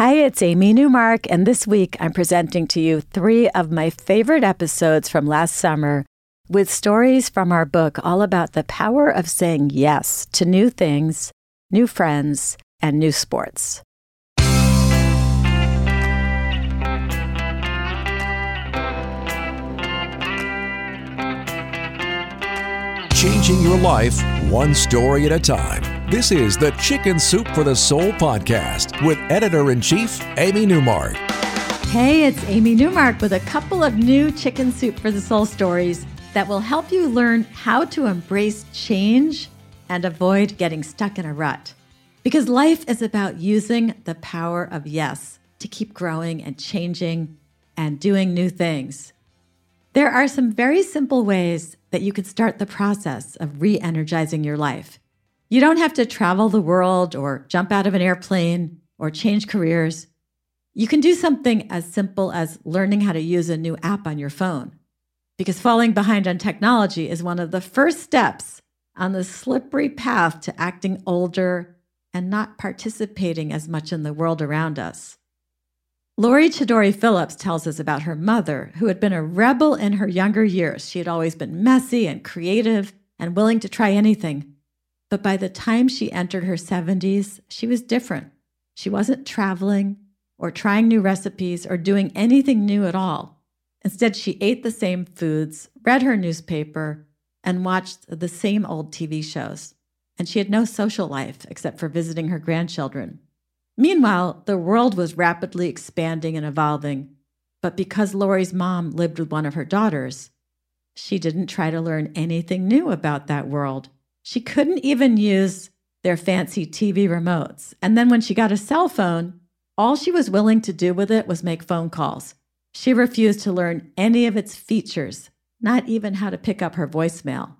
Hi, it's Amy Newmark, and this week I'm presenting to you three of my favorite episodes from last summer with stories from our book all about the power of saying yes to new things, new friends, and new sports. Changing your life one story at a time. This is the Chicken Soup for the Soul podcast with editor in chief, Amy Newmark. Hey, it's Amy Newmark with a couple of new Chicken Soup for the Soul stories that will help you learn how to embrace change and avoid getting stuck in a rut. Because life is about using the power of yes to keep growing and changing and doing new things. There are some very simple ways that you can start the process of re energizing your life. You don't have to travel the world or jump out of an airplane or change careers. You can do something as simple as learning how to use a new app on your phone. Because falling behind on technology is one of the first steps on the slippery path to acting older and not participating as much in the world around us. Lori Chidori Phillips tells us about her mother, who had been a rebel in her younger years. She had always been messy and creative and willing to try anything. But by the time she entered her 70s, she was different. She wasn't traveling or trying new recipes or doing anything new at all. Instead, she ate the same foods, read her newspaper, and watched the same old TV shows. And she had no social life except for visiting her grandchildren. Meanwhile, the world was rapidly expanding and evolving. But because Lori's mom lived with one of her daughters, she didn't try to learn anything new about that world. She couldn't even use their fancy TV remotes. And then when she got a cell phone, all she was willing to do with it was make phone calls. She refused to learn any of its features, not even how to pick up her voicemail.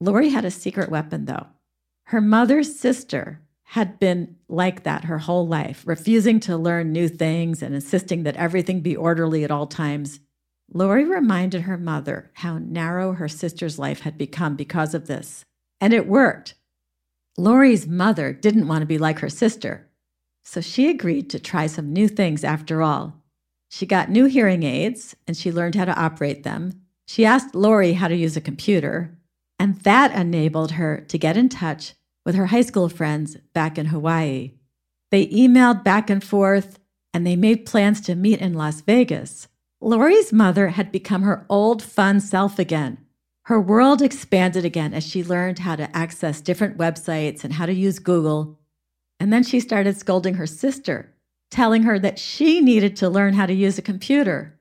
Lori had a secret weapon, though. Her mother's sister had been like that her whole life, refusing to learn new things and insisting that everything be orderly at all times. Lori reminded her mother how narrow her sister's life had become because of this. And it worked. Lori's mother didn't want to be like her sister, so she agreed to try some new things after all. She got new hearing aids and she learned how to operate them. She asked Lori how to use a computer, and that enabled her to get in touch with her high school friends back in Hawaii. They emailed back and forth and they made plans to meet in Las Vegas. Lori's mother had become her old fun self again. Her world expanded again as she learned how to access different websites and how to use Google. And then she started scolding her sister, telling her that she needed to learn how to use a computer.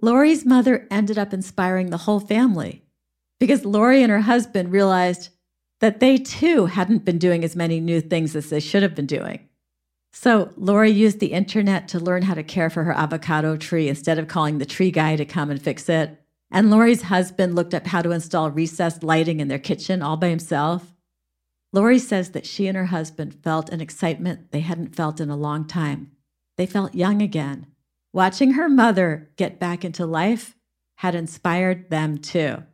Lori's mother ended up inspiring the whole family because Lori and her husband realized that they too hadn't been doing as many new things as they should have been doing. So Lori used the internet to learn how to care for her avocado tree instead of calling the tree guy to come and fix it. And Lori's husband looked up how to install recessed lighting in their kitchen all by himself. Lori says that she and her husband felt an excitement they hadn't felt in a long time. They felt young again. Watching her mother get back into life had inspired them too.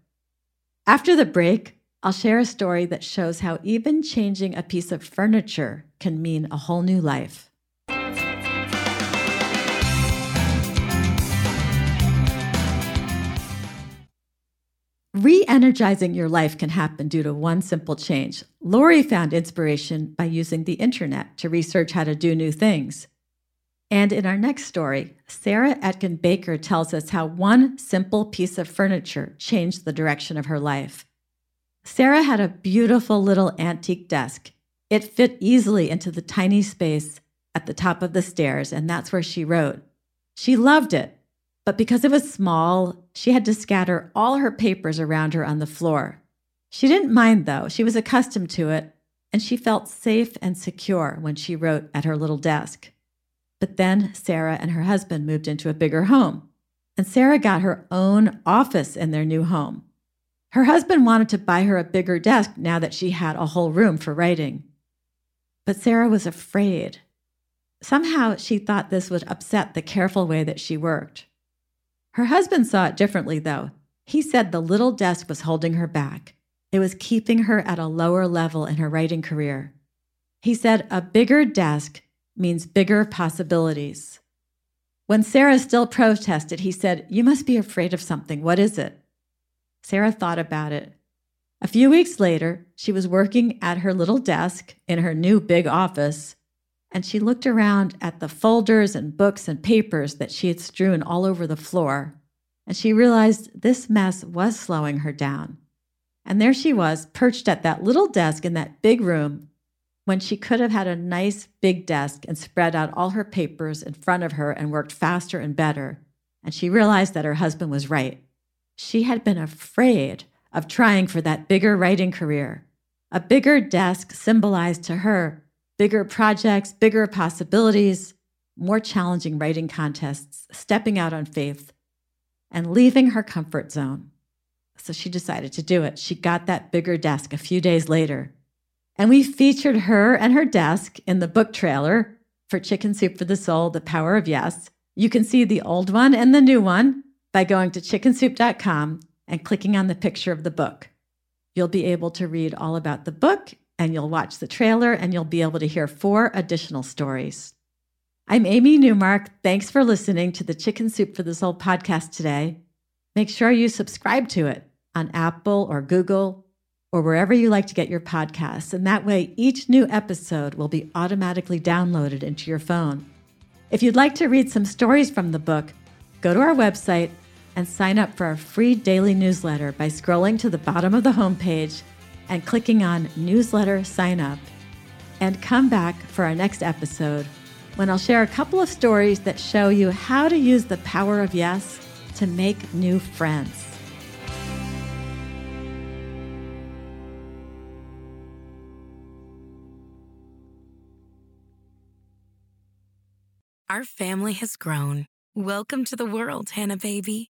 After the break, I'll share a story that shows how even changing a piece of furniture can mean a whole new life. Re energizing your life can happen due to one simple change. Lori found inspiration by using the internet to research how to do new things. And in our next story, Sarah Etgen Baker tells us how one simple piece of furniture changed the direction of her life. Sarah had a beautiful little antique desk. It fit easily into the tiny space at the top of the stairs, and that's where she wrote. She loved it, but because it was small, she had to scatter all her papers around her on the floor. She didn't mind, though. She was accustomed to it, and she felt safe and secure when she wrote at her little desk. But then Sarah and her husband moved into a bigger home, and Sarah got her own office in their new home. Her husband wanted to buy her a bigger desk now that she had a whole room for writing. But Sarah was afraid. Somehow she thought this would upset the careful way that she worked. Her husband saw it differently, though. He said the little desk was holding her back. It was keeping her at a lower level in her writing career. He said a bigger desk means bigger possibilities. When Sarah still protested, he said, You must be afraid of something. What is it? Sarah thought about it. A few weeks later, she was working at her little desk in her new big office, and she looked around at the folders and books and papers that she had strewn all over the floor, and she realized this mess was slowing her down. And there she was, perched at that little desk in that big room, when she could have had a nice big desk and spread out all her papers in front of her and worked faster and better. And she realized that her husband was right. She had been afraid of trying for that bigger writing career. A bigger desk symbolized to her bigger projects, bigger possibilities, more challenging writing contests, stepping out on faith, and leaving her comfort zone. So she decided to do it. She got that bigger desk a few days later. And we featured her and her desk in the book trailer for Chicken Soup for the Soul The Power of Yes. You can see the old one and the new one by going to chickensoup.com and clicking on the picture of the book. You'll be able to read all about the book and you'll watch the trailer and you'll be able to hear four additional stories. I'm Amy Newmark. Thanks for listening to the Chicken Soup for the Soul podcast today. Make sure you subscribe to it on Apple or Google or wherever you like to get your podcasts. And that way, each new episode will be automatically downloaded into your phone. If you'd like to read some stories from the book, go to our website and sign up for our free daily newsletter by scrolling to the bottom of the homepage and clicking on Newsletter Sign Up. And come back for our next episode when I'll share a couple of stories that show you how to use the power of yes to make new friends. Our family has grown. Welcome to the world, Hanna Baby.